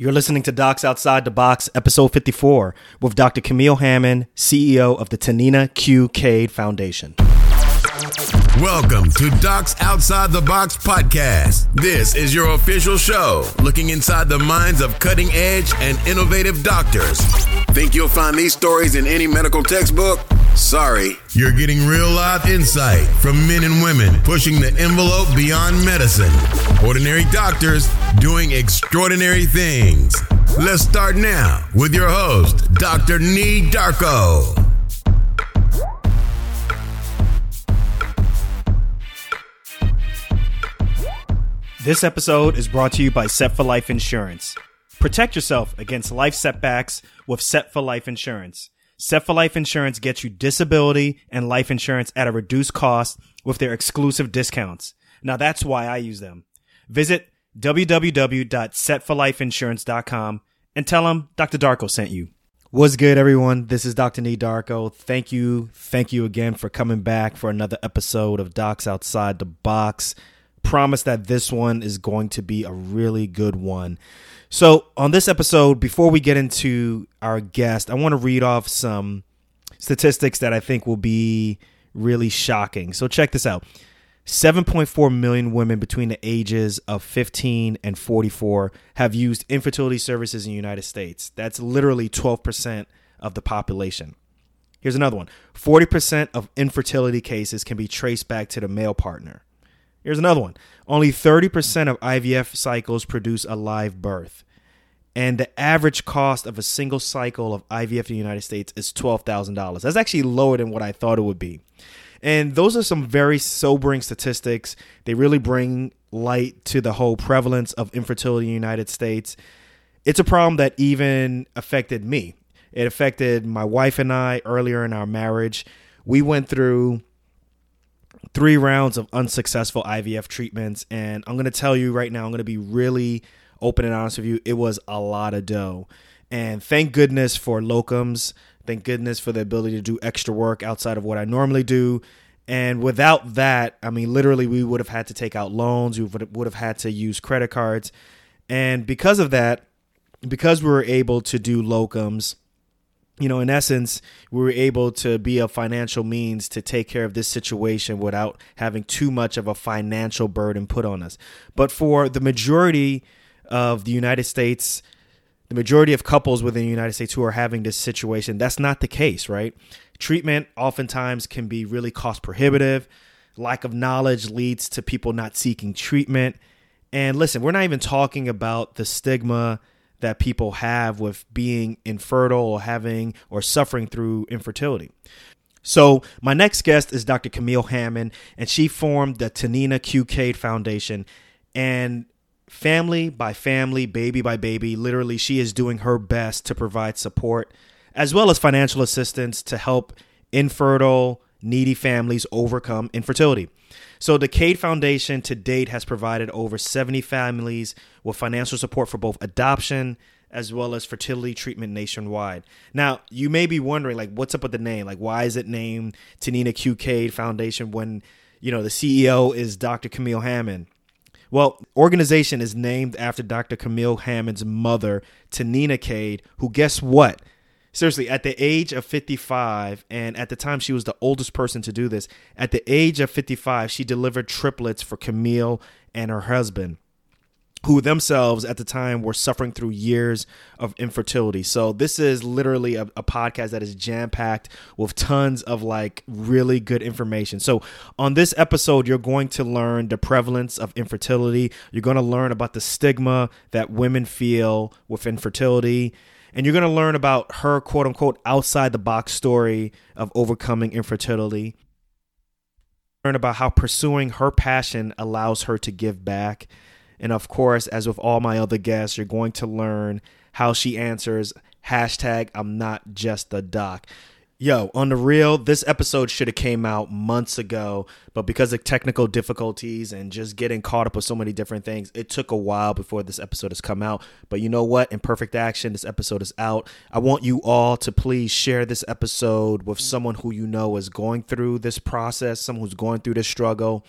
You're listening to Docs Outside the Box, episode 54, with Dr. Camille Hammond, CEO of the Tinina Q. Cade Foundation. Welcome to Docs Outside the Box podcast. This is your official show looking inside the minds of cutting edge and innovative doctors. Think you'll find these stories in any medical textbook? Sorry. You're getting real life insight from men and women pushing the envelope beyond medicine. Ordinary doctors doing extraordinary things. Let's start now with your host, Dr. Nii Darko. This episode is brought to you by Set for Life Insurance. Protect yourself against life setbacks with Set for Life Insurance. Set for Life Insurance gets you disability and life insurance at a reduced cost with their exclusive discounts. Now that's why I use them. Visit www.setforlifeinsurance.com and tell them Dr. Darko sent you. What's good, everyone? This is Dr. Nii Darko. Thank you. Thank you again for coming back for another episode of Docs Outside the Box. Promise that this one is going to be a really good one. So, on this episode, before we get into our guest, I want to read off some statistics that I think will be really shocking. So, check this out 7.4 million women between the ages of 15 and 44 have used infertility services in the United States. That's literally 12% of the population. Here's another one 40% of infertility cases can be traced back to the male partner. Here's another one. Only 30% of IVF cycles produce a live birth. And the average cost of a single cycle of IVF in the United States is $12,000. That's actually lower than what I thought it would be. And those are some very sobering statistics. They really bring light to the whole prevalence of infertility in the United States. It's a problem that even affected me. It affected my wife and I earlier in our marriage. We went through three rounds of unsuccessful IVF treatments. And I'm going to tell you right now, I'm going to be really open and honest with you. It was a lot of dough. And thank goodness for locums. Thank goodness for the ability to do extra work outside of what I normally do. And without that, I mean, literally, we would have had to take out loans. We would have had to use credit cards. And because of that, because we were able to do locums, you know, in essence, we were able to be a financial means to take care of this situation without having too much of a financial burden put on us. But for the majority of the United States, the majority of couples within the United States who are having this situation, that's not the case, right? Treatment oftentimes can be really cost prohibitive. Lack of knowledge leads to people not seeking treatment. And listen, we're not even talking about the stigma that people have with being infertile or having or suffering through infertility. So, my next guest is Dr. Camille Hammond, and she formed the Tinina Q. Cade Foundation. And family by family, baby by baby, literally, she is doing her best to provide support as well as financial assistance to help infertile, needy families overcome infertility. So, the Cade Foundation to date has provided over 70 families with financial support for both adoption as well as fertility treatment nationwide. Now, you may be wondering, like, what's up with the name? Like, why is it named Tinina Q. Cade Foundation when, you know, the CEO is Dr. Camille Hammond? Well, organization is named after Dr. Camille Hammond's mother, Tinina Cade, who guess what? Seriously, at the age of 55, and at the time she was the oldest person to do this, at the age of 55, she delivered triplets for Camille and her husband. Who themselves at the time were suffering through years of infertility. So, this is literally a, a podcast that is jam packed with tons of like really good information. So, on this episode, you're going to learn the prevalence of infertility. You're going to learn about the stigma that women feel with infertility and you're going to learn about her quote unquote outside the box story of overcoming infertility. Learn about how pursuing her passion allows her to give back. And of course, as with all my other guests, you're going to learn how she answers hashtag I'm not just a doc. Yo, on the real, this episode should have came out months ago, but because of technical difficulties and just getting caught up with so many different things, it took a while before this episode has come out. But you know what? In perfect action, this episode is out. I want you all to please share this episode with someone who you know is going through this process, someone who's going through this struggle.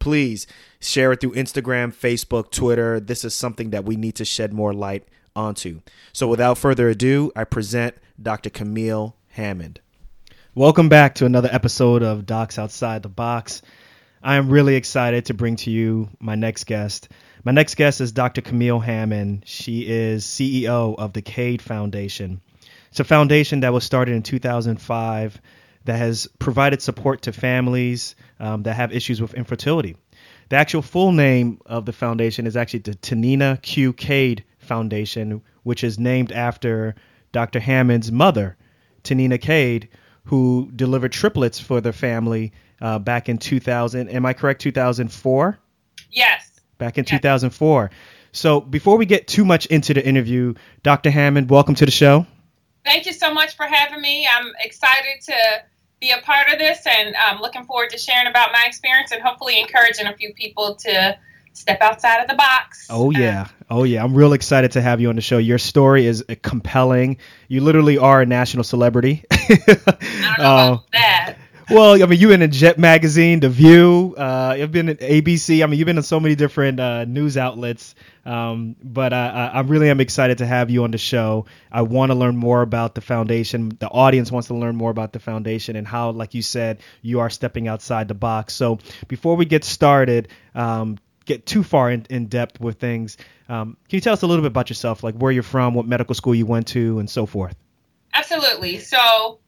Please share it through Instagram, Facebook, Twitter. This is something that we need to shed more light onto. So without further ado, I present Dr. Camille Hammond. Welcome back to another episode of Docs Outside the Box. I am really excited to bring to you my next guest. My next guest is Dr. Camille Hammond. She is CEO of the Cade Foundation. It's a foundation that was started in 2005 that has provided support to families um, that have issues with infertility. The actual full name of the foundation is actually the Tinina Q. Cade Foundation, which is named after Dr. Hammond's mother, Tinina Cade, who delivered triplets for the family uh, back in 2000. Am I correct? 2004? Yes. Back in yes. 2004. So before we get too much into the interview, Dr. Hammond, welcome to the show. Thank you so much for having me. I'm excited to be a part of this and I'm looking forward to sharing about my experience and hopefully encouraging a few people to step outside of the box. Oh yeah. oh yeah. I'm real excited to have you on the show. Your story is compelling. You literally are a national celebrity. I don't know uh, about that. Well, I mean, you've been in Jet Magazine, The View. Uh, you've been in ABC. I mean, you've been in so many different uh, news outlets. Um, but uh, I really am excited to have you on the show. I want to learn more about the foundation. The audience wants to learn more about the foundation and how, like you said, you are stepping outside the box. So before we get started, um, get too far in, in depth with things, um, can you tell us a little bit about yourself, like where you're from, what medical school you went to, and so forth? Absolutely. So,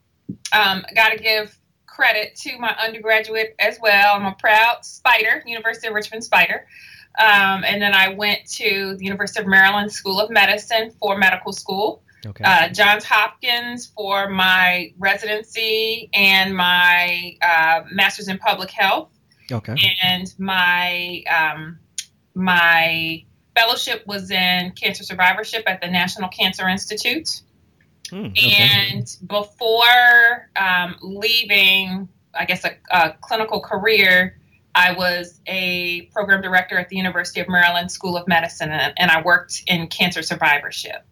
um, got to give credit to my undergraduate as well. I'm a proud Spider, University of Richmond Spider. Um, and then I went to the University of Maryland School of Medicine for medical school. Okay. Uh, Johns Hopkins for my residency and my uh, master's in public health. Okay. And my um, my fellowship was in cancer survivorship at the National Cancer Institute. Mm, okay. And before um, leaving, I guess, a, a, clinical career, I was a program director at the University of Maryland School of Medicine, and, and I worked in cancer survivorship.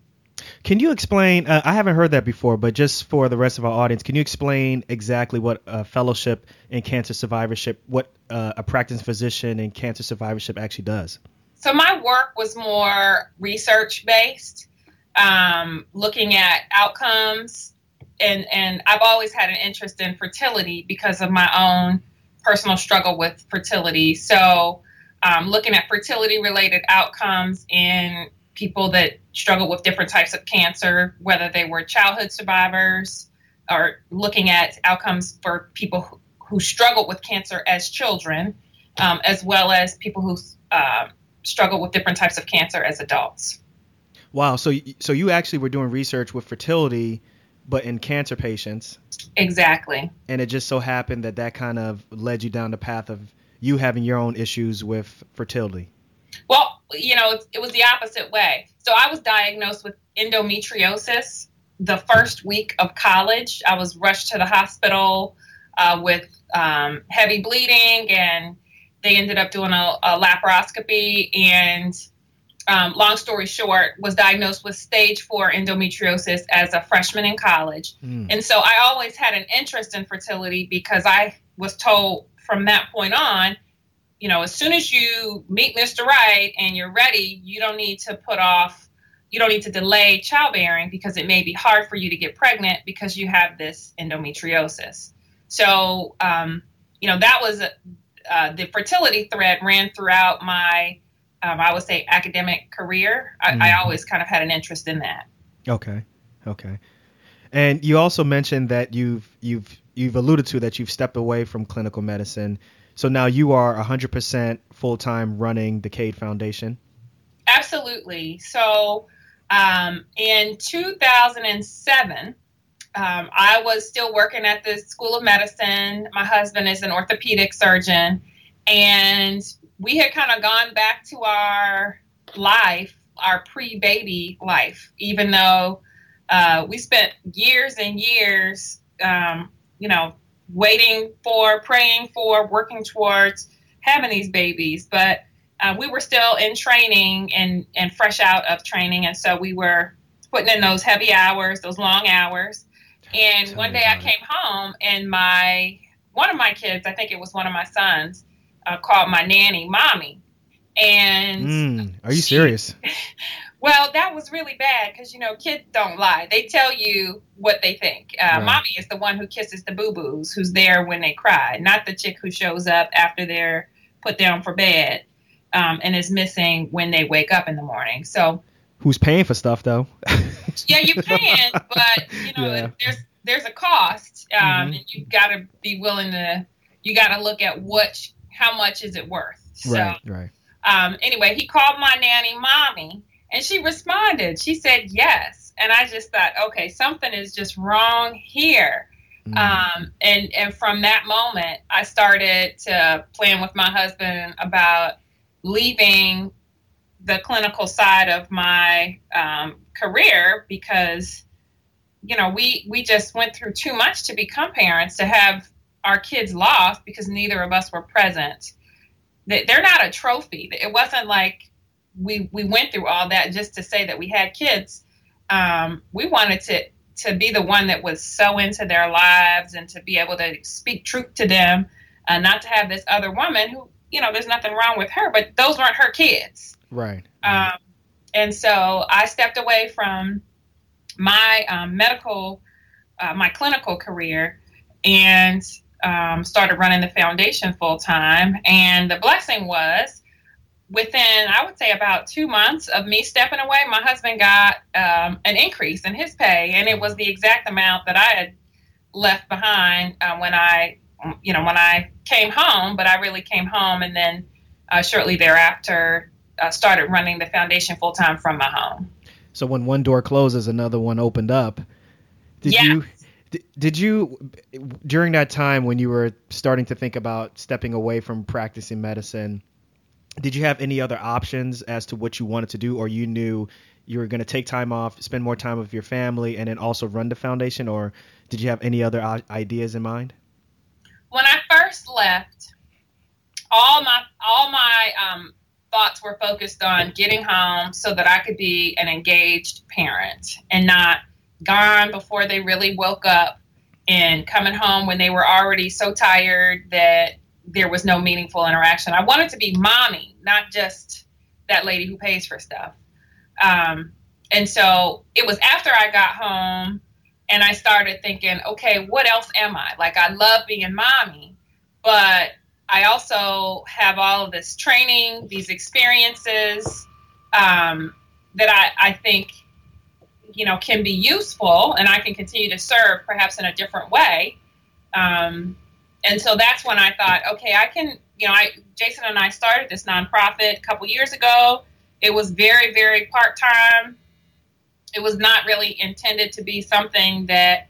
Can you explain? Uh, I haven't heard that before, but just for the rest of our audience, can you explain exactly what a fellowship in cancer survivorship, what uh, a practicing physician in cancer survivorship actually does? So my work was more research based um, looking at outcomes. And, and I've always had an interest in fertility because of my own personal struggle with fertility. So, um, looking at fertility related outcomes in people that struggle with different types of cancer, whether they were childhood survivors, or looking at outcomes for people who, struggle with cancer as children, um, as well as people who uh, struggle with different types of cancer as adults. Wow. So so you actually were doing research with fertility, but in cancer patients. Exactly. And it just so happened that that kind of led you down the path of you having your own issues with fertility. Well, you know, it was the opposite way. So I was diagnosed with endometriosis the first week of college. I was rushed to the hospital uh, with um, heavy bleeding, and they ended up doing a, a laparoscopy and um, long story short, was diagnosed with stage four endometriosis as a freshman in college. Mm. And so I always had an interest in fertility because I was told from that point on, you know, as soon as you meet Mr. Right and you're ready, you don't need to put off, you don't need to delay childbearing because it may be hard for you to get pregnant because you have this endometriosis. So, um, you know, that was uh, the fertility thread ran throughout my um, I would say academic career. I, mm-hmm. I always kind of had an interest in that. Okay, okay. And you also mentioned that you've you've you've alluded to that you've stepped away from clinical medicine. So now you are 100% full time running the Cade Foundation. Absolutely. So um, in 2007, um, I was still working at the School of Medicine. My husband is an orthopedic surgeon, and we had kind of gone back to our life, our pre baby life, even though uh, we spent years and years, um, you know, waiting for, praying for, working towards having these babies. But uh, we were still in training and, and fresh out of training. And so we were putting in those heavy hours, those long hours. And Tell one day I came home and my, one of my kids, I think it was one of my sons, uh, called my nanny mommy. And mm, are you she, serious? Well, that was really bad because you know kids don't lie. They tell you what they think. Uh, Right. Mommy is the one who kisses the boo boos, who's there when they cry, not the chick who shows up after they're put down for bed um, and is missing when they wake up in the morning. So Who's paying for stuff though? yeah, you can, but you know Yeah. there's there's a cost, um, Mhm. and you've got to be willing to. You got to look at what how much is it worth. So right, right. um, anyway, he called my nanny mommy, and she responded. She said yes, and I just thought, okay, something is just wrong here. Mm. Um, and and from that moment, I started to plan with my husband about leaving the clinical side of my um, career because you know we we just went through too much to become parents to have our kids lost because neither of us were present. They- They're not a trophy. It wasn't like we we went through all that just to say that we had kids. Um, we wanted to to be the one that was so into their lives and to be able to speak truth to them, uh, not to have this other woman who you know there's nothing wrong with her, but those weren't her kids. right. Um, and so I stepped away from my um, medical, uh, my clinical career, and um, started running the foundation full time. And the blessing was within, I would say, about two months of me stepping away, my husband got um, an increase in his pay, and it was the exact amount that I had left behind uh, when I, you know, when I came home. But I really came home, and then uh, shortly thereafter uh, started running the foundation full time from my home. So when one door closes, another one opened up. Did Yes. you did you during that time when you were starting to think about stepping away from practicing medicine, did you have any other options as to what you wanted to do or you knew you were going to take time off, spend more time with your family and then also run the foundation or did you have any other ideas in mind? When I first left, all my all my um, thoughts were focused on getting home so that I could be an engaged parent and not gone before they really woke up and coming home when they were already so tired that there was no meaningful interaction. I wanted to be mommy, not just that lady who pays for stuff. Um, and so it was after I got home and I started thinking, okay, what else am I? Like, I love being mommy, but I also have all of this training, these experiences um, that I, I think, you know, can be useful and I can continue to serve perhaps in a different way. Um, and so that's when I thought, okay, I can, you know, I Jason and I started this nonprofit a couple years ago. It was very, very part time. It was not really intended to be something that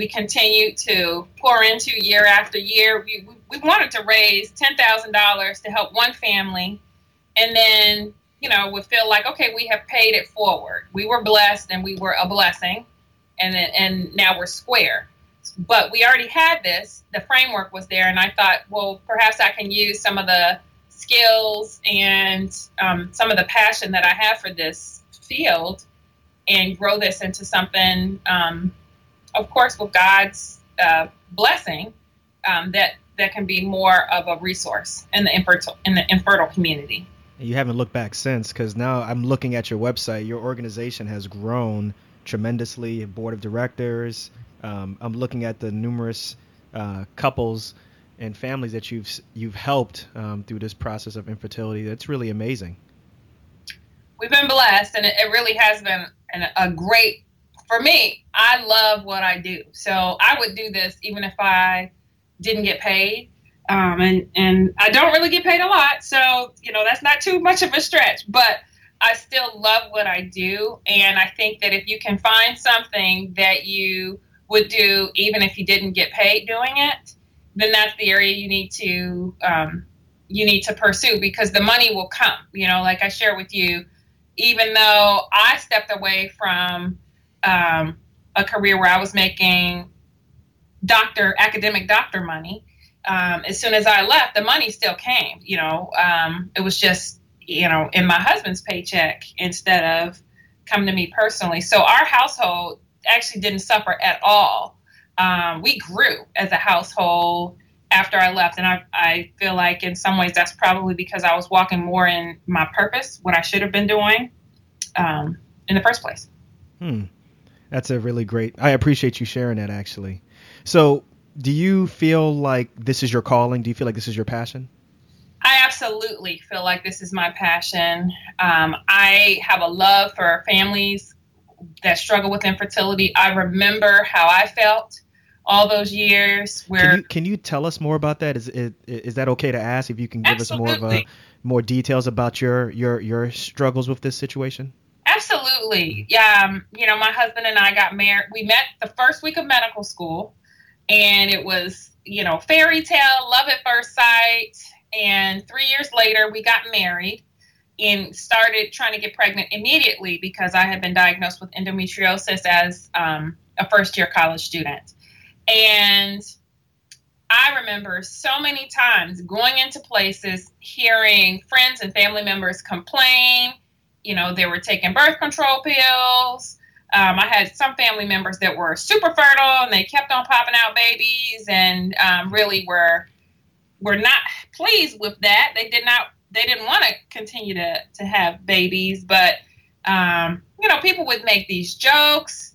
we continue to pour into year after year. We, we, we wanted to raise ten thousand dollars to help one family, and then you know would feel like okay, we have paid it forward. We were blessed, and we were a blessing, and and now we're square. But we already had this. The framework was there, and I thought, well, perhaps I can use some of the skills and um, some of the passion that I have for this field and grow this into something, um, of course, with God's uh, blessing, um, that that can be more of a resource in the infertile in the infertile community. And you haven't looked back since because now I'm looking at your website. Your organization has grown tremendously. Board of directors. Um, I'm looking at the numerous uh, couples and families that you've you've helped um, through this process of infertility. That's really amazing. We've been blessed, and it, it really has been an, a great. For me, I love what I do, so I would do this even if I didn't get paid. Um, and and I don't really get paid a lot, so you know that's not too much of a stretch. But I still love what I do, and I think that if you can find something that you would do even if you didn't get paid doing it, then that's the area you need to um, you need to pursue because the money will come. You know, like I share with you, even though I stepped away from um, a career where I was making doctor academic doctor money um, as soon as I left, the money still came. You know, um, it was just you know in my husband's paycheck instead of coming to me personally. So our household actually didn't suffer at all. Um, we grew as a household after I left, and I, I feel like in some ways that's probably because I was walking more in my purpose, what I should have been doing. um, in the first place. Hmm. That's a really great. I appreciate you sharing that. Actually, so do you feel like this is your calling? Do you feel like this is your passion? I absolutely feel like this is my passion. Um, I have a love for families that struggle with infertility. I remember how I felt all those years. Where can you, can you tell us more about that? Is it is that okay to ask? If you can give absolutely. us more of a more details about your your your struggles with this situation. Absolutely, yeah. Um, you know, my husband and I got married. We met the first week of medical school, and it was you know fairy tale, love at first sight. And three years later, we got married and started trying to get pregnant immediately because I had been diagnosed with endometriosis as um, a first year college student. And I remember so many times going into places, hearing friends and family members complain. You know, they were taking birth control pills. Um, I had some family members that were super fertile and they kept on popping out babies and um, really were were not pleased with that. They did not they didn't want to continue to to have babies, but um, you know, people would make these jokes,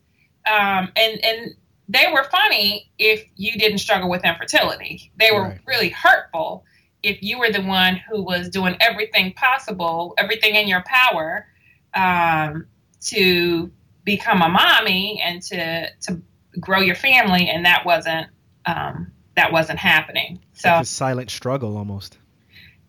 um, and and they were funny if you didn't struggle with infertility. They were right. really hurtful if you were the one who was doing everything possible, everything in your power, um, to become a mommy and to to grow your family, and that wasn't um, that wasn't happening. So like silent struggle almost.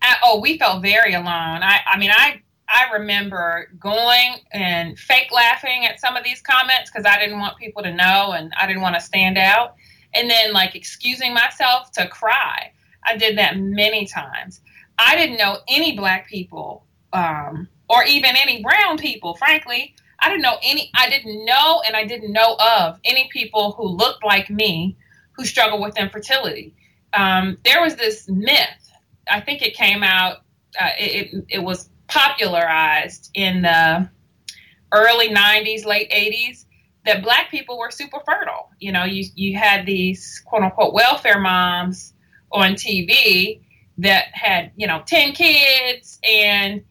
I, oh, we felt very alone. I, I mean, I I remember going and fake laughing at some of these comments because I didn't want people to know and I didn't want to stand out. And then, like, excusing myself to cry. I did that many times. I didn't know any black people um, or even any brown people, frankly. I didn't know any, I didn't know and I didn't know of any people who looked like me who struggle with infertility. Um, there was this myth. I think it came out. Uh, it, it, it was popularized in the early 90s, late 80s that black people were super fertile. You know, you you had these quote unquote welfare moms on TV that had, you know, 10 kids and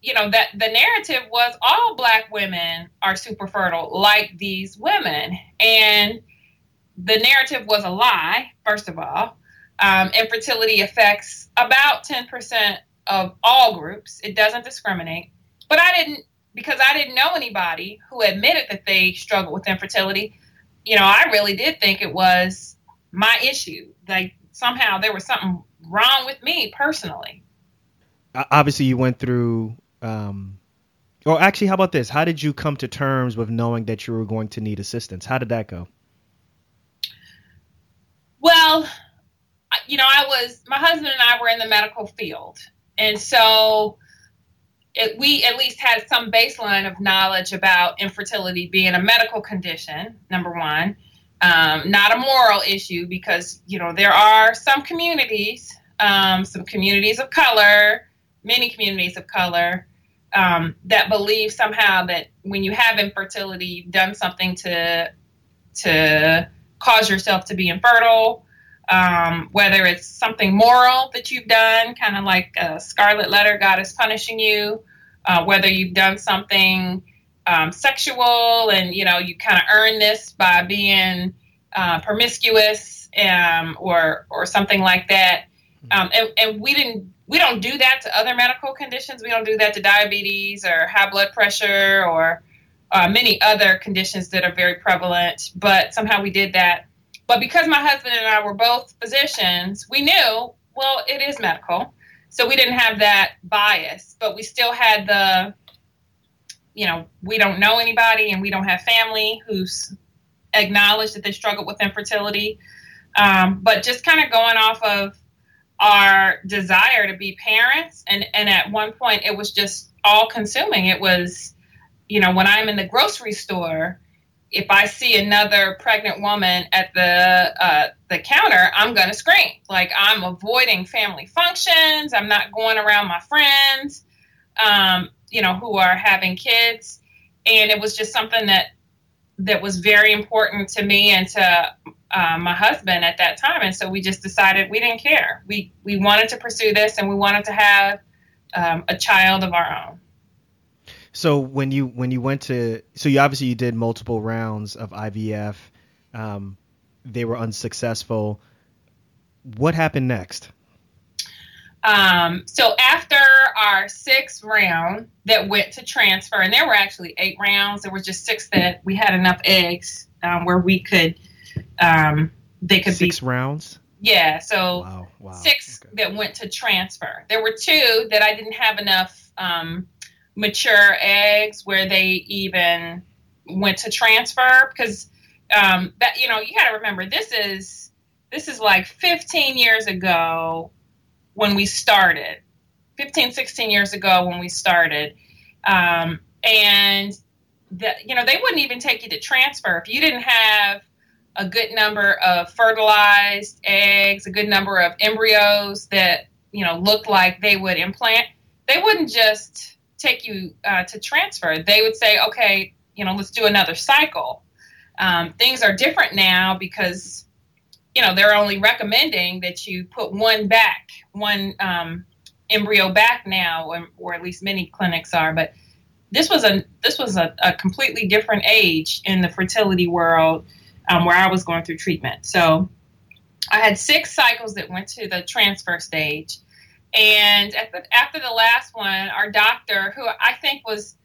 you know that the narrative was all black women are super fertile like these women and the narrative was a lie, first of all. Um, infertility affects about 10% of all groups, it doesn't discriminate. But I didn't, because I didn't know anybody who admitted that they struggled with infertility. You know, I really did think it was my issue. Like somehow there was something wrong with me personally. Obviously, you went through. Um, or actually, how about this? How did you come to terms with knowing that you were going to need assistance? How did that go? Well, you know, I was, my husband and I were in the medical field. And so it, we at least had some baseline of knowledge about infertility being a medical condition, number one, um, not a moral issue, because, you know, there are some communities, um, some communities of color, many communities of color, um, that believe somehow that when you have infertility, you've done something to to cause yourself to be infertile, um, whether it's something moral that you've done, kind of like a scarlet letter, God is punishing you, uh, whether you've done something um, sexual and you know you kind of earn this by being uh, promiscuous um, or or something like that. Um, and, and we didn't we don't do that to other medical conditions. We don't do that to diabetes or high blood pressure or uh, many other conditions that are very prevalent, but somehow we did that. But because my husband and I were both physicians, we knew, well, it is medical. So we didn't have that bias, but we still had the, you know, we don't know anybody and we don't have family who's acknowledged that they struggled with infertility. Um, but just kind of going off of our desire to be parents, and, and at one point it was just all consuming. It was, you know, when I'm in the grocery store, if I see another pregnant woman at the uh, the counter, I'm gonna scream. Like I'm avoiding family functions. I'm not going around my friends, um, you know, who are having kids. And it was just something that that was very important to me and to uh, my husband at that time. And so we just decided we didn't care. We we wanted to pursue this, and we wanted to have um, a child of our own. So when you when you went to so you obviously you did multiple rounds of IVF, um, they were unsuccessful. What happened next? Um, so after our sixth round that went to transfer, and there were actually eight rounds, there were just six that we had enough eggs um, where we could, um, they could six be rounds. Yeah, so wow, wow. six okay. that went to transfer. There were two that I didn't have enough um, mature eggs where they even went to transfer because um, that you know you got to remember this is this is like 15 years ago when we started 15 16 years ago when we started. Um, and that you know they wouldn't even take you to transfer if you didn't have a good number of fertilized eggs a good number of embryos that you know looked like they would implant. They wouldn't just take you uh, to transfer. They would say okay you know let's do another cycle. Um, things are different now because you know they're only recommending that you put one back one um, embryo back now or, or, at least many clinics are but this was a this was a, a completely different age in the fertility world um, where i was going through treatment. So i had six cycles that went to the transfer stage. And the, after the last one our doctor who i think was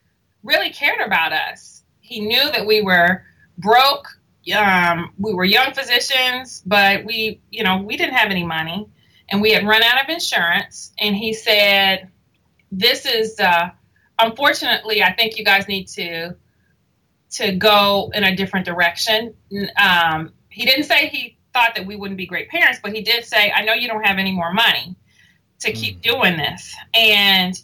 really cared about us he knew that we were broke um, we were young physicians, but we, you know, we didn't have any money, and we had run out of insurance. And he said, "This is, uh, unfortunately, I think you guys need to to go in a different direction." Um, he didn't say he thought that we wouldn't be great parents, but he did say, "I know you don't have any more money to keep doing this, and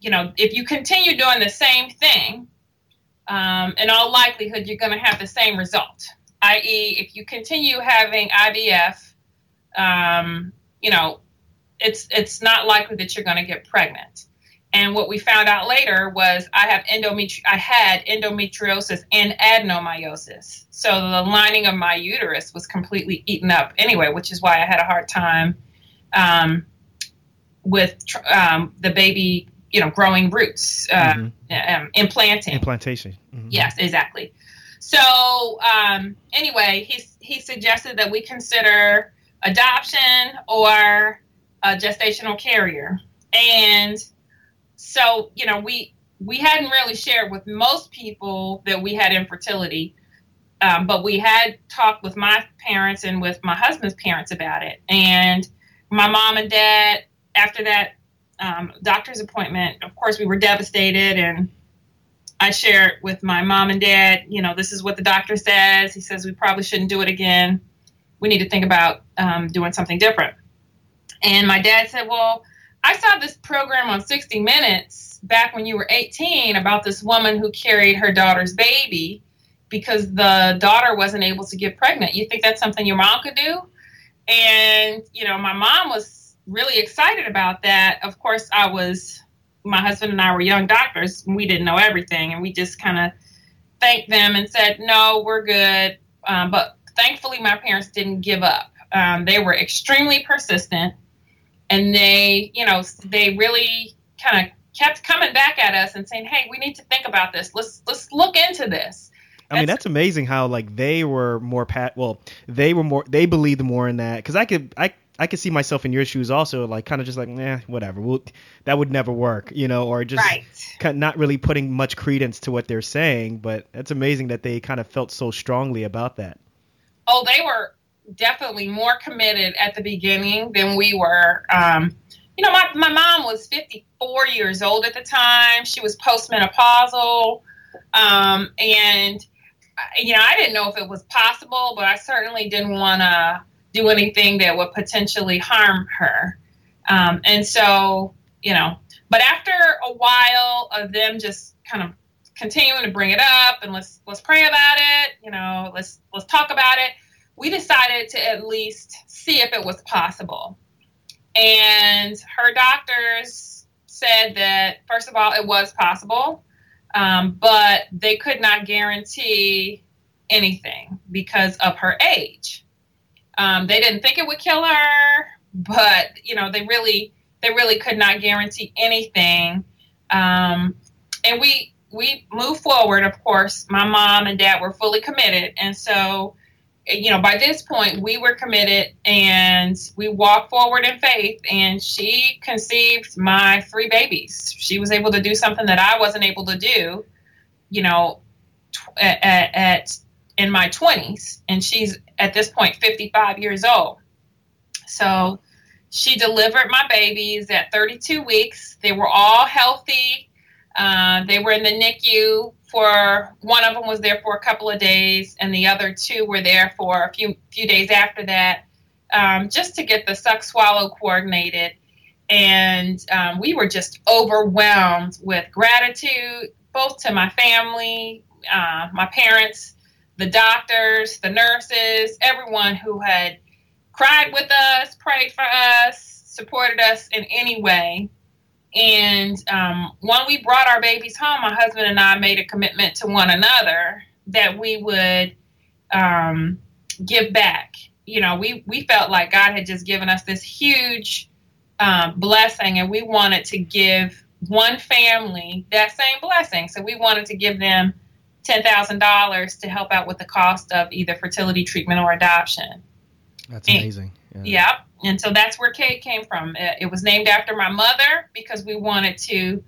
you know, if you continue doing the same thing." Um, in all likelihood, you're going to have the same result i.e., if you continue having IVF, um, you know, it's it's not likely that you're going to get pregnant. And what we found out later was I have endometri- I had endometriosis and adenomyosis. So the lining of my uterus was completely eaten up anyway, which is why I had a hard time um, with um, the baby, you know, growing roots, uh, mm-hmm. um, implanting. Implantation. Mm-hmm. Yes, exactly. So um, anyway, he he suggested that we consider adoption or a gestational carrier, and so you know we we hadn't really shared with most people that we had infertility, um, but we had talked with my parents and with my husband's parents about it, and my mom and dad after that um, doctor's appointment, of course, we were devastated and I shared with my mom and dad, you know, this is what the doctor says. He says we probably shouldn't do it again. We need to think about um, doing something different. And my dad said, Well, I saw this program on 60 Minutes back when you were 18 about this woman who carried her daughter's baby because the daughter wasn't able to get pregnant. You think that's something your mom could do? And, you know, my mom was really excited about that. Of course, I was my husband and I were young doctors. We didn't know everything, and we just kind of thanked them and said, "No, we're good." Um, but thankfully, my parents didn't give up. Um, they were extremely persistent, and they, you know, they really kind of kept coming back at us and saying, "Hey, we need to think about this. Let's let's look into this." I mean, that's amazing how like they were more pat. Well, they were more. They believed more in that because I could. I I could see myself in your shoes also, like kind of just like, eh, whatever. We'll, that would never work, you know, or just right. not really putting much credence to what they're saying. But it's amazing that they kind of felt so strongly about that. Oh, they were definitely more committed at the beginning than we were. Um, you know, my, my mom was 54 years old at the time. She was postmenopausal. Um, and, you know, I didn't know if it was possible, but I certainly didn't want to do anything that would potentially harm her. Um, and so, you know, but after a while of them just kind of continuing to bring it up and let's let's pray about it, you know, let's let's talk about it, we decided to at least see if it was possible. And her doctors said that first of all, it was possible, um, but they could not guarantee anything because of her age. Um, they didn't think it would kill her, but you know they really they really could not guarantee anything. Um, and we we moved forward. Of course, my mom and dad were fully committed, and so you know by this point we were committed, and we walked forward in faith. And she conceived my three babies. She was able to do something that I wasn't able to do. You know, at, at in my twenties, and she's at this point fifty five years old. So she delivered my babies at 32 weeks. They were all healthy. Uh, they were in the NICU for one of them was there for a couple of days, and the other two were there for a few few days after that, um, just to get the suck swallow coordinated. And um, we were just overwhelmed with gratitude, both to my family, uh, my parents, the doctors, the nurses, everyone who had cried with us, prayed for us, supported us in any way. And um, when we brought our babies home, my husband and I made a commitment to one another that we would um, give back. You know, we, we felt like God had just given us this huge um, blessing, and we wanted to give one family that same blessing. So we wanted to give them $10,000 to help out with the cost of either fertility treatment or adoption. That's amazing. Yeah. yeah. And so that's where Cade came from. It, it was named after my mother because we wanted to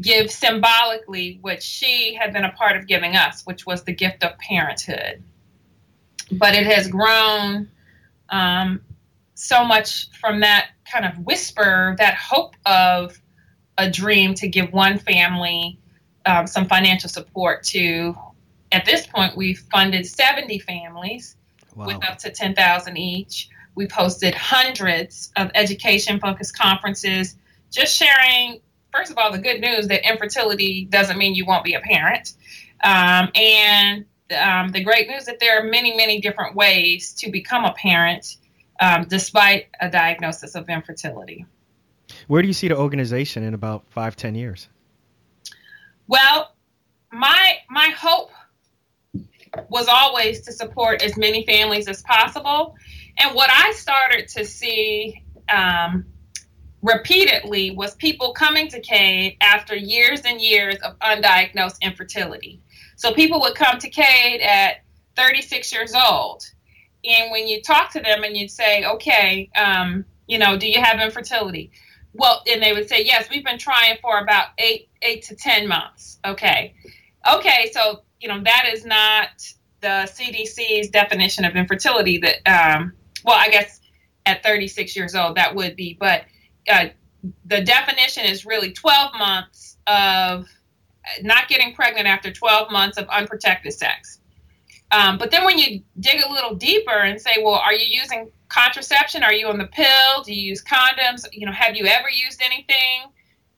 give symbolically what she had been a part of giving us, which was the gift of parenthood. But it has grown um, so much from that kind of whisper, that hope of a dream to give one family um, some financial support to. At this point, we've funded 70 families wow. with up to 10,000 each. We've hosted hundreds of education focused conferences, just sharing, first of all, the good news that infertility doesn't mean you won't be a parent. Um, and um, the great news that there are many, many different ways to become a parent um, despite a diagnosis of infertility. Where do you see the organization in about five, ten years? Well, my my hope was always to support as many families as possible. And what I started to see um, repeatedly was people coming to Cade after years and years of undiagnosed infertility. So people would come to Cade at 36 years old. And when you talk to them and you'd say, okay, um, you know, do you have infertility? Well, and they would say, yes, we've been trying for about eight, eight to 10 months. Okay. Okay. So you know, that is not the CDC's definition of infertility. That, um, well, I guess at 36 years old that would be, but uh, the definition is really 12 months of not getting pregnant after 12 months of unprotected sex. Um, but then when you dig a little deeper and say, well, are you using contraception? Are you on the pill? Do you use condoms? You know, have you ever used anything?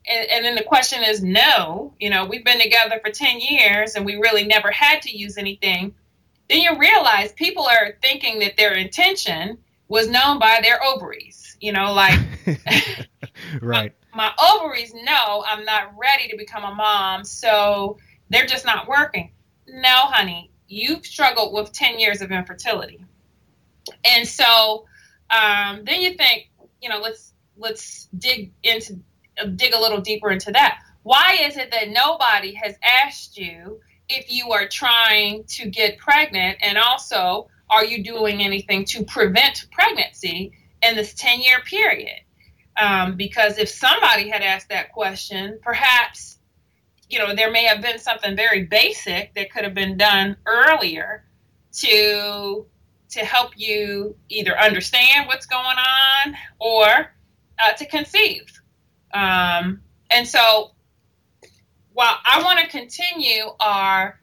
and, and then the question is no you know we've been together for 10 years and we really never had to use anything then you realize people are thinking that their intention was known by their ovaries you know like right. My, my ovaries know i'm not ready to become a mom so they're just not working. No honey you've struggled with 10 years of infertility. And so um, then you think you know let's let's dig into dig a little deeper into that. Why is it that nobody has asked you if you are trying to get pregnant and also are you doing anything to prevent pregnancy in this 10 year period? Um, because if somebody had asked that question, perhaps, you know, there may have been something very basic that could have been done earlier to to help you either understand what's going on or uh, to conceive. Um, and so while I want to continue our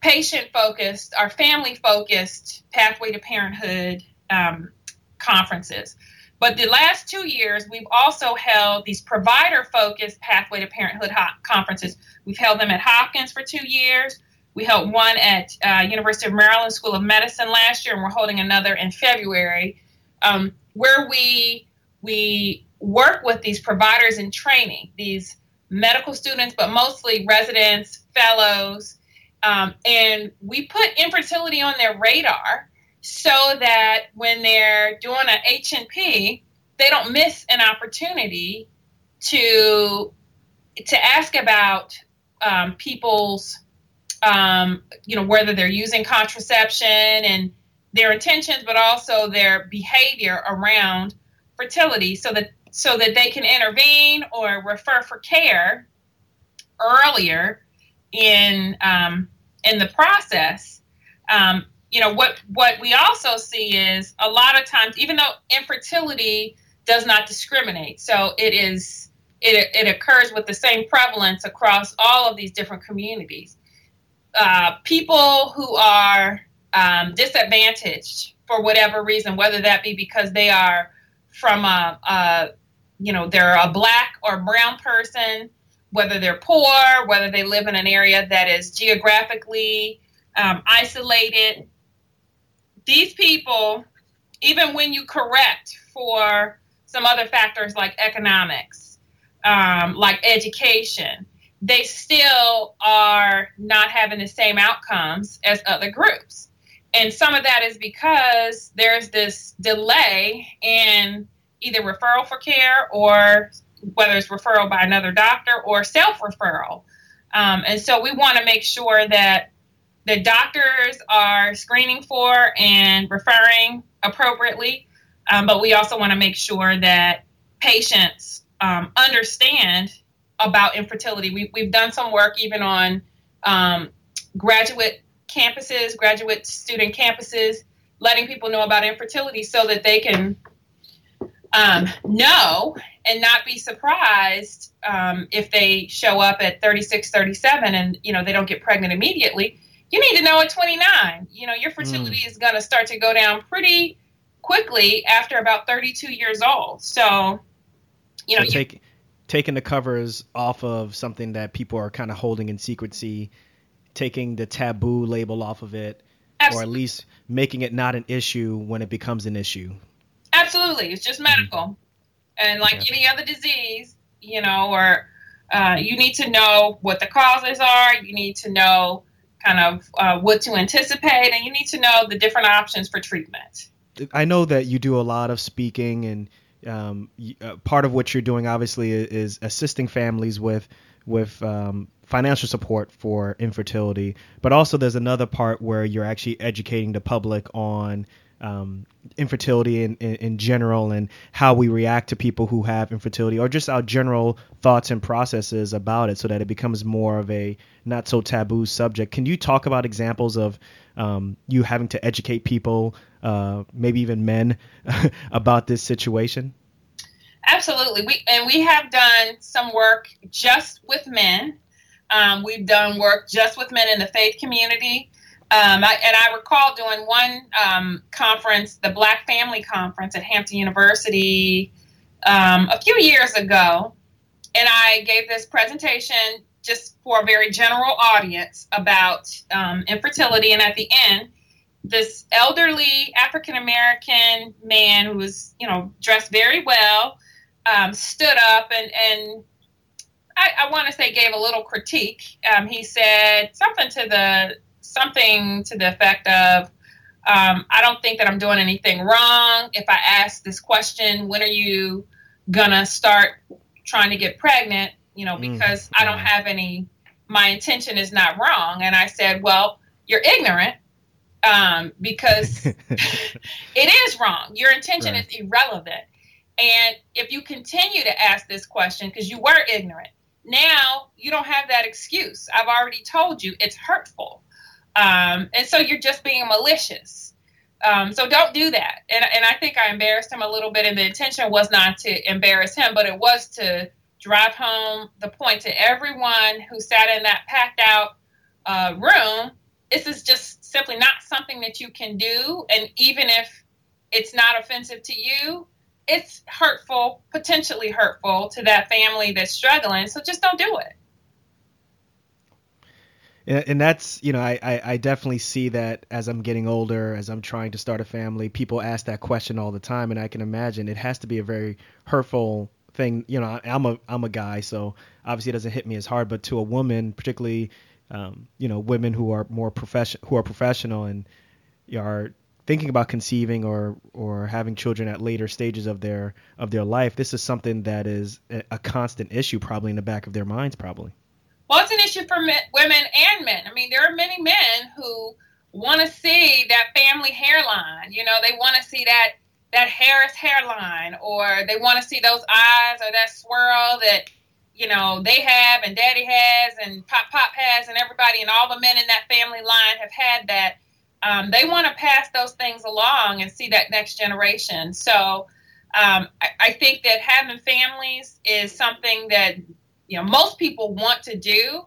patient focused, our family focused Pathway to Parenthood um, conferences. But the last two years, we've also held these provider focused Pathway to Parenthood conferences. We've held them at Hopkins for two years. We held one at uh, University of Maryland School of Medicine last year, and we're holding another in February, um, where we we work with these providers in training, these medical students, but mostly residents, fellows, um, and we put infertility on their radar so that when they're doing an H&P, they don't miss an opportunity to to ask about um, people's, um, you know, whether they're using contraception and their intentions, but also their behavior around fertility, so that so that they can intervene or refer for care earlier in um, in the process. Um, you know what what we also see is a lot of times, even though infertility does not discriminate, so it is it, it occurs with the same prevalence across all of these different communities. Uh, people who are um, disadvantaged for whatever reason, whether that be because they are from a, a you know they're a black or brown person, whether they're poor, whether they live in an area that is geographically um, isolated. These people, even when you correct for some other factors like economics, um, like education, they still are not having the same outcomes as other groups. And some of that is because there's this delay in either referral for care or whether it's referral by another doctor or self referral. Um, and so we want to make sure that the doctors are screening for and referring appropriately, um, but we also want to make sure that patients um, understand about infertility. We, we've done some work even on um, graduate campuses, graduate student campuses, letting people know about infertility so that they can um, know and not be surprised um, if they show up at 36, 37 and, you know, they don't get pregnant immediately. You need to know at 29, you know, your fertility mm. is going to start to go down pretty quickly after about 32 years old. So, you know, so take, you, taking the covers off of something that people are kind of holding in secrecy, taking the taboo label off of it, absolutely. or at least making it not an issue when it becomes an issue. Absolutely, it's just medical, mm-hmm. and like yeah. any other disease, you know, or uh, you need to know what the causes are. You need to know kind of uh, what to anticipate, and you need to know the different options for treatment. I know that you do a lot of speaking, and um, uh, part of what you're doing, obviously, is assisting families with with um, financial support for infertility. But also, there's another part where you're actually educating the public on um, infertility in, in, in, general and how we react to people who have infertility or just our general thoughts and processes about it so that it becomes more of a not so taboo subject. Can you talk about examples of um, you having to educate people, uh, maybe even men, about this situation? Absolutely. We, and we have done some work just with men. Um, we've done work just with men in the faith community. Um, I, and I recall doing one um, conference, the Black Family Conference at Hampton University, um, a few years ago, and I gave this presentation just for a very general audience about um, infertility. And at the end, this elderly African American man who was, you know, dressed very well, um, stood up and and I, I want to say gave a little critique. Um, he said something to the something to the effect of, um, I don't think that I'm doing anything wrong. If I ask this question, when are you gonna start trying to get pregnant? You know, mm, because mm, I don't have any. My intention is not wrong. And I said, well, you're ignorant um, because it is wrong. Your intention right. is irrelevant. And if you continue to ask this question because you were ignorant, now you don't have that excuse. I've already told you it's hurtful. Um, and so you're just being malicious. Um, so don't do that. And, and I think I embarrassed him a little bit, and the intention was not to embarrass him, but it was to drive home the point to everyone who sat in that packed out uh, room. This is just simply not something that you can do. And even if it's not offensive to you, it's hurtful, potentially hurtful to that family that's struggling. So just don't do it and that's you know I, I, definitely see that as I'm getting older, as I'm trying to start a family, people ask that question all the time, and I can imagine it has to be a very hurtful thing. You know, I'm a I'm a guy, so obviously it doesn't hit me as hard, but to a woman, particularly, um, you know, women who are more profession who are professional and are thinking about conceiving or or having children at later stages of their of their life, this is something that is a, constant issue, probably in the back of their minds, probably. Well, it's an issue for men, women and men. I mean, there are many men who want to see that family hairline. You know, they want to see that that Harris hairline, or they want to see those eyes, or that swirl that you know they have, and Daddy has, and Pop Pop has, and everybody, and all the men in that family line have had that. Um, they want to pass those things along and see that next generation. So um, I, I think that having families is something that you know most people want to do.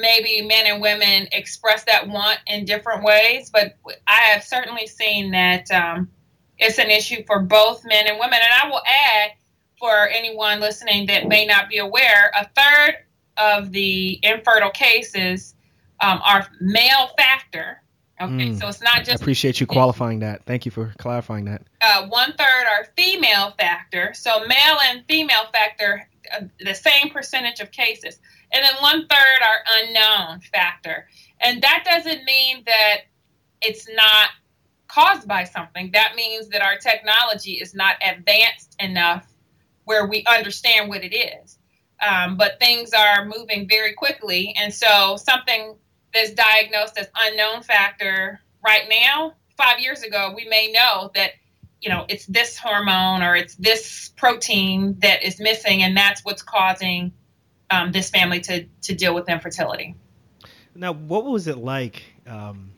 Maybe men and women express that want in different ways but i have certainly seen that um, it's an issue for both men and women. And i will add for anyone listening that may not be aware a third of the infertile cases um, are male factor okay mm, so it's not just I appreciate you qualifying that thank you for clarifying that uh, one third are female factor so male and female factor uh, the same percentage of cases. And then one third are unknown factor. And that doesn't mean that it's not caused by something. That means that our technology is not advanced enough where we understand what it is. Um, but things are moving very quickly. And so something that's diagnosed as unknown factor. Right now, five years ago, we may know that you know it's this hormone or it's this protein that is missing and that's what's causing um, this family to to deal with infertility. Now what was it like um,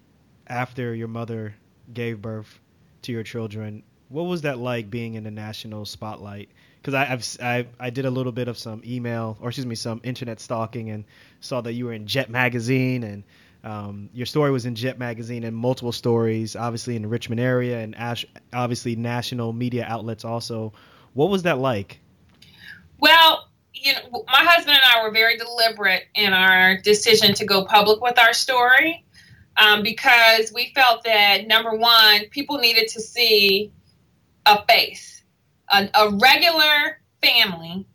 after your mother gave birth to your children? What was that like being in the national spotlight because I've I, I did a little bit of some email or excuse me some internet stalking and saw that you were in Jet magazine and um, your story was in Jet Magazine and multiple stories, obviously in the Richmond area and ash- obviously national media outlets also. What was that like? Well, you know, my husband and I were very deliberate in our decision to go public with our story um, because we felt that number one, people needed to see a face, a, a regular family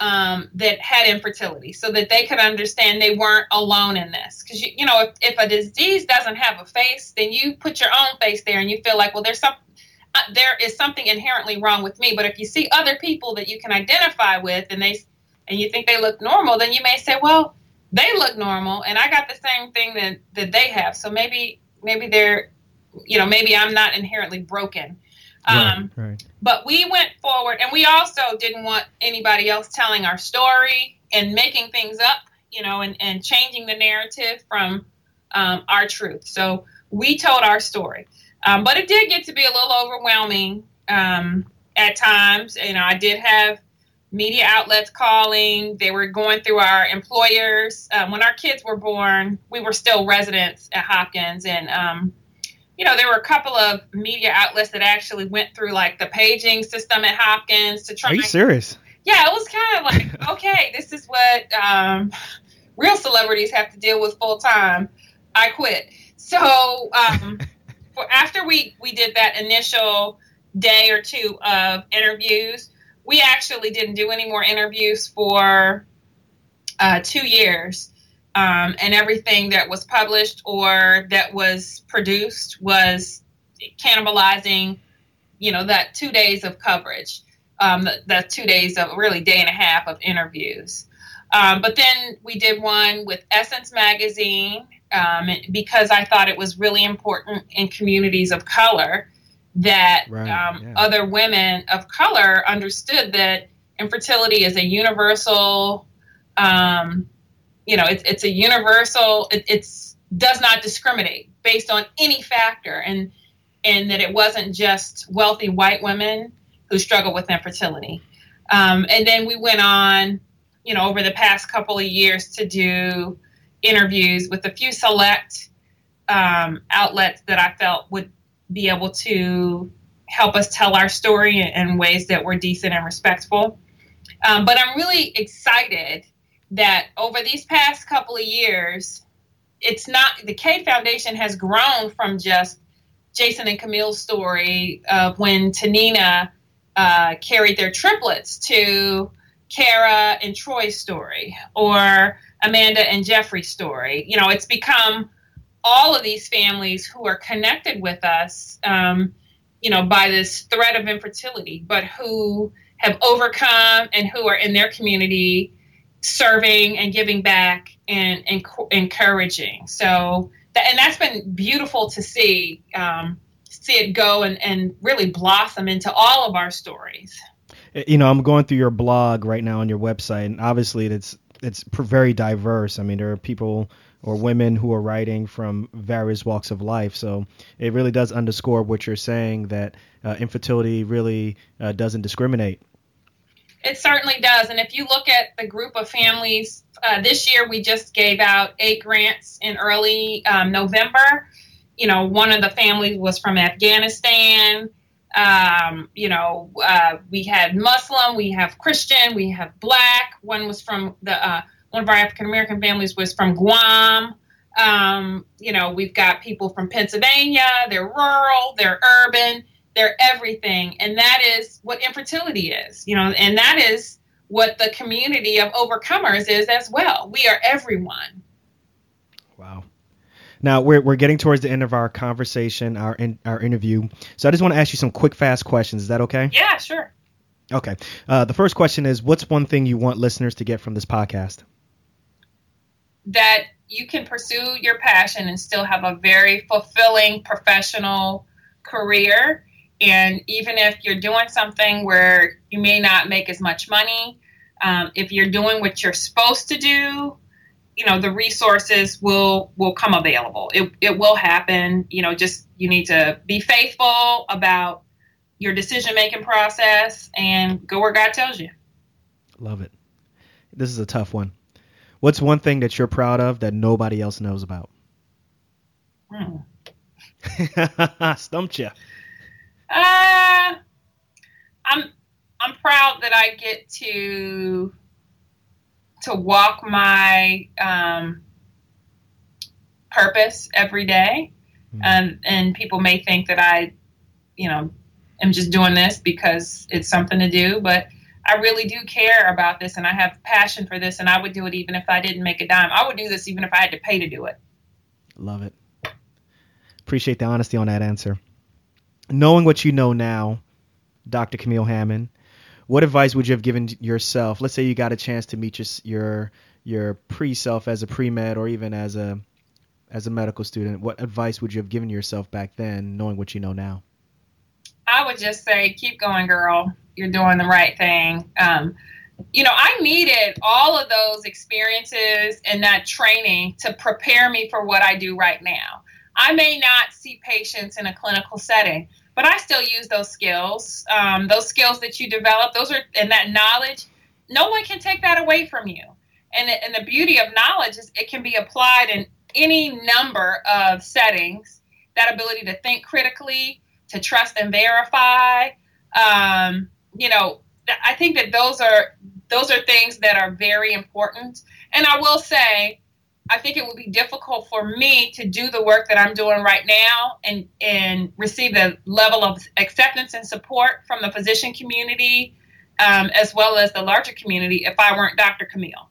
um, that had infertility so that they could understand they weren't alone in this. Because, you, you know, if, if a disease doesn't have a face, then you put your own face there and you feel like, well, there's some, uh, there is something inherently wrong with me. But if you see other people that you can identify with and they, and you think they look normal, then you may say, well, they look normal and I got the same thing that, that they have. So maybe, maybe they're, you know, maybe I'm not inherently broken. Um, right, right. But we went forward, and we also didn't want anybody else telling our story and making things up, you know, and, and changing the narrative from um, our truth. So we told our story. Um, but it did get to be a little overwhelming um, at times. You know, I did have media outlets calling. They were going through our employers. Um, when our kids were born, we were still residents at Hopkins, and um, you know, there were a couple of media outlets that actually went through like the paging system at Hopkins to try. Are you serious? Yeah, it was kind of like, okay, this is what um, real celebrities have to deal with full time. I quit. So um, for after we we did that initial day or two of interviews, we actually didn't do any more interviews for uh, two years um, and everything that was published or that was produced was cannibalizing, you know, that two days of coverage, um, that, that two days of really day and a half of interviews. Um, but then we did one with Essence Magazine um, because I thought it was really important in communities of color that right, um, yeah. other women of color understood that infertility is a universal um, you know, it's it's a universal. It, it's does not discriminate based on any factor, and and that it wasn't just wealthy white women who struggle with infertility. Um, and then we went on, you know, over the past couple of years to do interviews with a few select um, outlets that I felt would be able to help us tell our story in ways that were decent and respectful. Um, but I'm really excited that over these past couple of years, it's not the Cade Foundation has grown from just Jason and Camille's story of when Tinina uh, carried their triplets to Kara and Troy's story or Amanda and Jeffrey's story. You know, it's become all of these families who are connected with us, um, you know, by this threat of infertility, but who have overcome and who are in their community serving and giving back and, and encouraging. So, that, and that's been beautiful to see, um, see it go and, and really blossom into all of our stories. You know, I'm going through your blog right now on your website, and obviously it's it's very diverse. I mean, there are people or women who are writing from various walks of life. So it really does underscore what you're saying that uh, infertility really uh, doesn't discriminate. It certainly does. And if you look at the group of families, uh, this year we just gave out eight grants in early um, November. You know, one of the families was from Afghanistan. Um, you know, uh, we had Muslim, we have Christian, we have Black. One was from the uh, one of our African American families was from Guam. Um, you know, we've got people from Pennsylvania. They're rural, they're urban, they're everything, and that is what infertility is. You know, and that is what the community of overcomers is as well. We are everyone. Wow. Now we're we're getting towards the end of our conversation, our in, our interview. So I just want to ask you some quick, fast questions. Is that okay? Yeah, sure. Okay. Uh, the first question is, what's one thing you want listeners to get from this podcast? that you can pursue your passion and still have a very fulfilling professional career. And even if you're doing something where you may not make as much money, um, if you're doing what you're supposed to do, you know the resources will will come available. It it will happen. You know, just you need to be faithful about your decision making process and go where God tells you. Love it. This is a tough one. What's one thing that you're proud of that nobody else knows about? Hmm. Stumped you. Uh, I'm I'm proud that I get to to walk my um, purpose every day. Mm-hmm. and and people may think that I, you know, am just doing this because it's something to do, but I really do care about this and I have passion for this and I would do it even if I didn't make a dime. I would do this even if I had to pay to do it. Love it. Appreciate the honesty on that answer. Knowing what you know now, Dr. Camille Hammond, what advice would you have given yourself? Let's say you got a chance to meet your your, your pre-self as a pre-med or even as a as a medical student. What advice would you have given yourself back then, knowing what you know now? I would just say, keep going, girl you're doing the right thing. Um, you know, I needed all of those experiences and that training to prepare me for what I do right now. I may not see patients in a clinical setting, but I still use those skills. Um, those skills that you develop, those are, and that knowledge, no one can take that away from you. And, and the beauty of knowledge is it can be applied in any number of settings. That ability to think critically, to trust and verify, um, you know, I think that those are those are things that are very important. And I will say, I think it would be difficult for me to do the work that I'm doing right now and and receive the level of acceptance and support from the physician community, um, as well as the larger community, if I weren't Dr. Camille.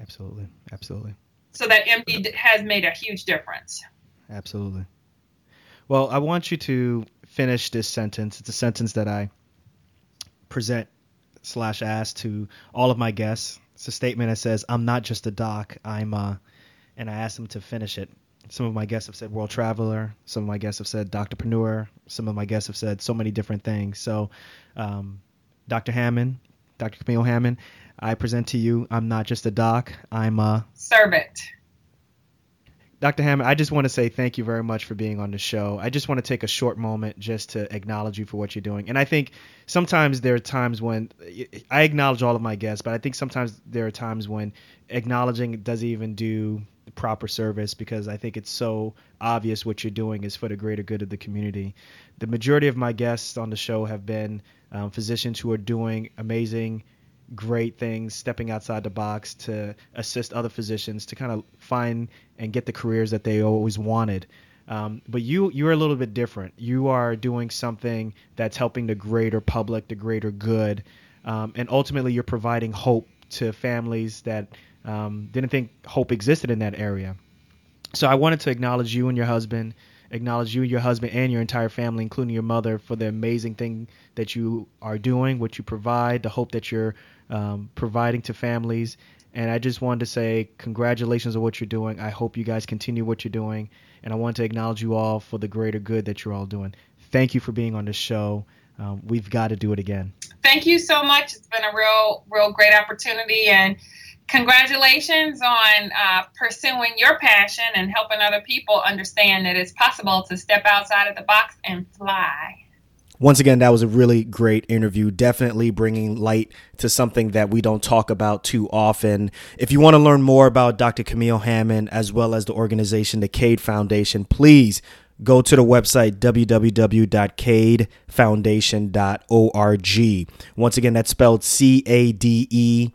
Absolutely, absolutely. So that MD has made a huge difference. Absolutely. Well, I want you to finish this sentence. It's a sentence that I present slash ask to all of my guests. It's a statement that says, "I'm not just a doc. I'm," uh, and I asked them to finish it. Some of my guests have said world traveler. Some of my guests have said doctorpreneur. Some of my guests have said so many different things. So, um, Dr. Hammond, Dr. Camille Hammond, I present to you. I'm not just a doc. I'm a servant. Dr. Hammond, I just want to say thank you very much for being on the show. I just want to take a short moment just to acknowledge you for what you're doing. And I think sometimes there are times when I acknowledge all of my guests, but I think sometimes there are times when acknowledging doesn't even do proper service because I think it's so obvious what you're doing is for the greater good of the community. The majority of my guests on the show have been um, physicians who are doing amazing great things, stepping outside the box to assist other physicians to kind of find and get the careers that they always wanted. Um, but you you're a little bit different. You are doing something that's helping the greater public, the greater good, um, and ultimately you're providing hope to families that um, didn't think hope existed in that area. So I wanted to acknowledge you and your husband acknowledge you your husband and your entire family, including your mother, for the amazing thing that you are doing, what you provide, the hope that you're um, providing to families. And I just wanted to say congratulations on what you're doing. I hope you guys continue what you're doing. And I want to acknowledge you all for the greater good that you're all doing. Thank you for being on the show. Um, we've got to do it again. Thank you so much. It's been a real, real great opportunity. And congratulations on uh, pursuing your passion and helping other people understand that it's possible to step outside of the box and fly. Once again, that was a really great interview. Definitely bringing light to something that we don't talk about too often. If you want to learn more about Dr. Camille Hammond as well as the organization, the Cade Foundation, please go to the website www.cadefoundation.org. Once again, that's spelled C A D E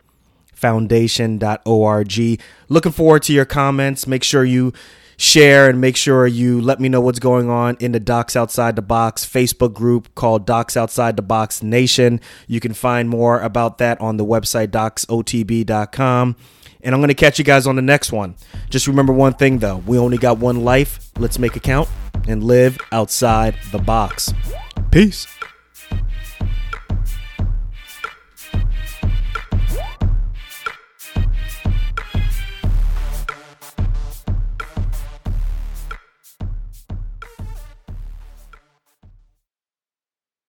foundation.org. Looking forward to your comments. Make sure you share and make sure you let me know what's going on in the Docs Outside the Box Facebook group called Docs Outside the Box Nation. You can find more about that on the website docsotb.com. And I'm going to catch you guys on the next one. Just remember one thing though we only got one life. Let's make it count and live outside the box. Peace.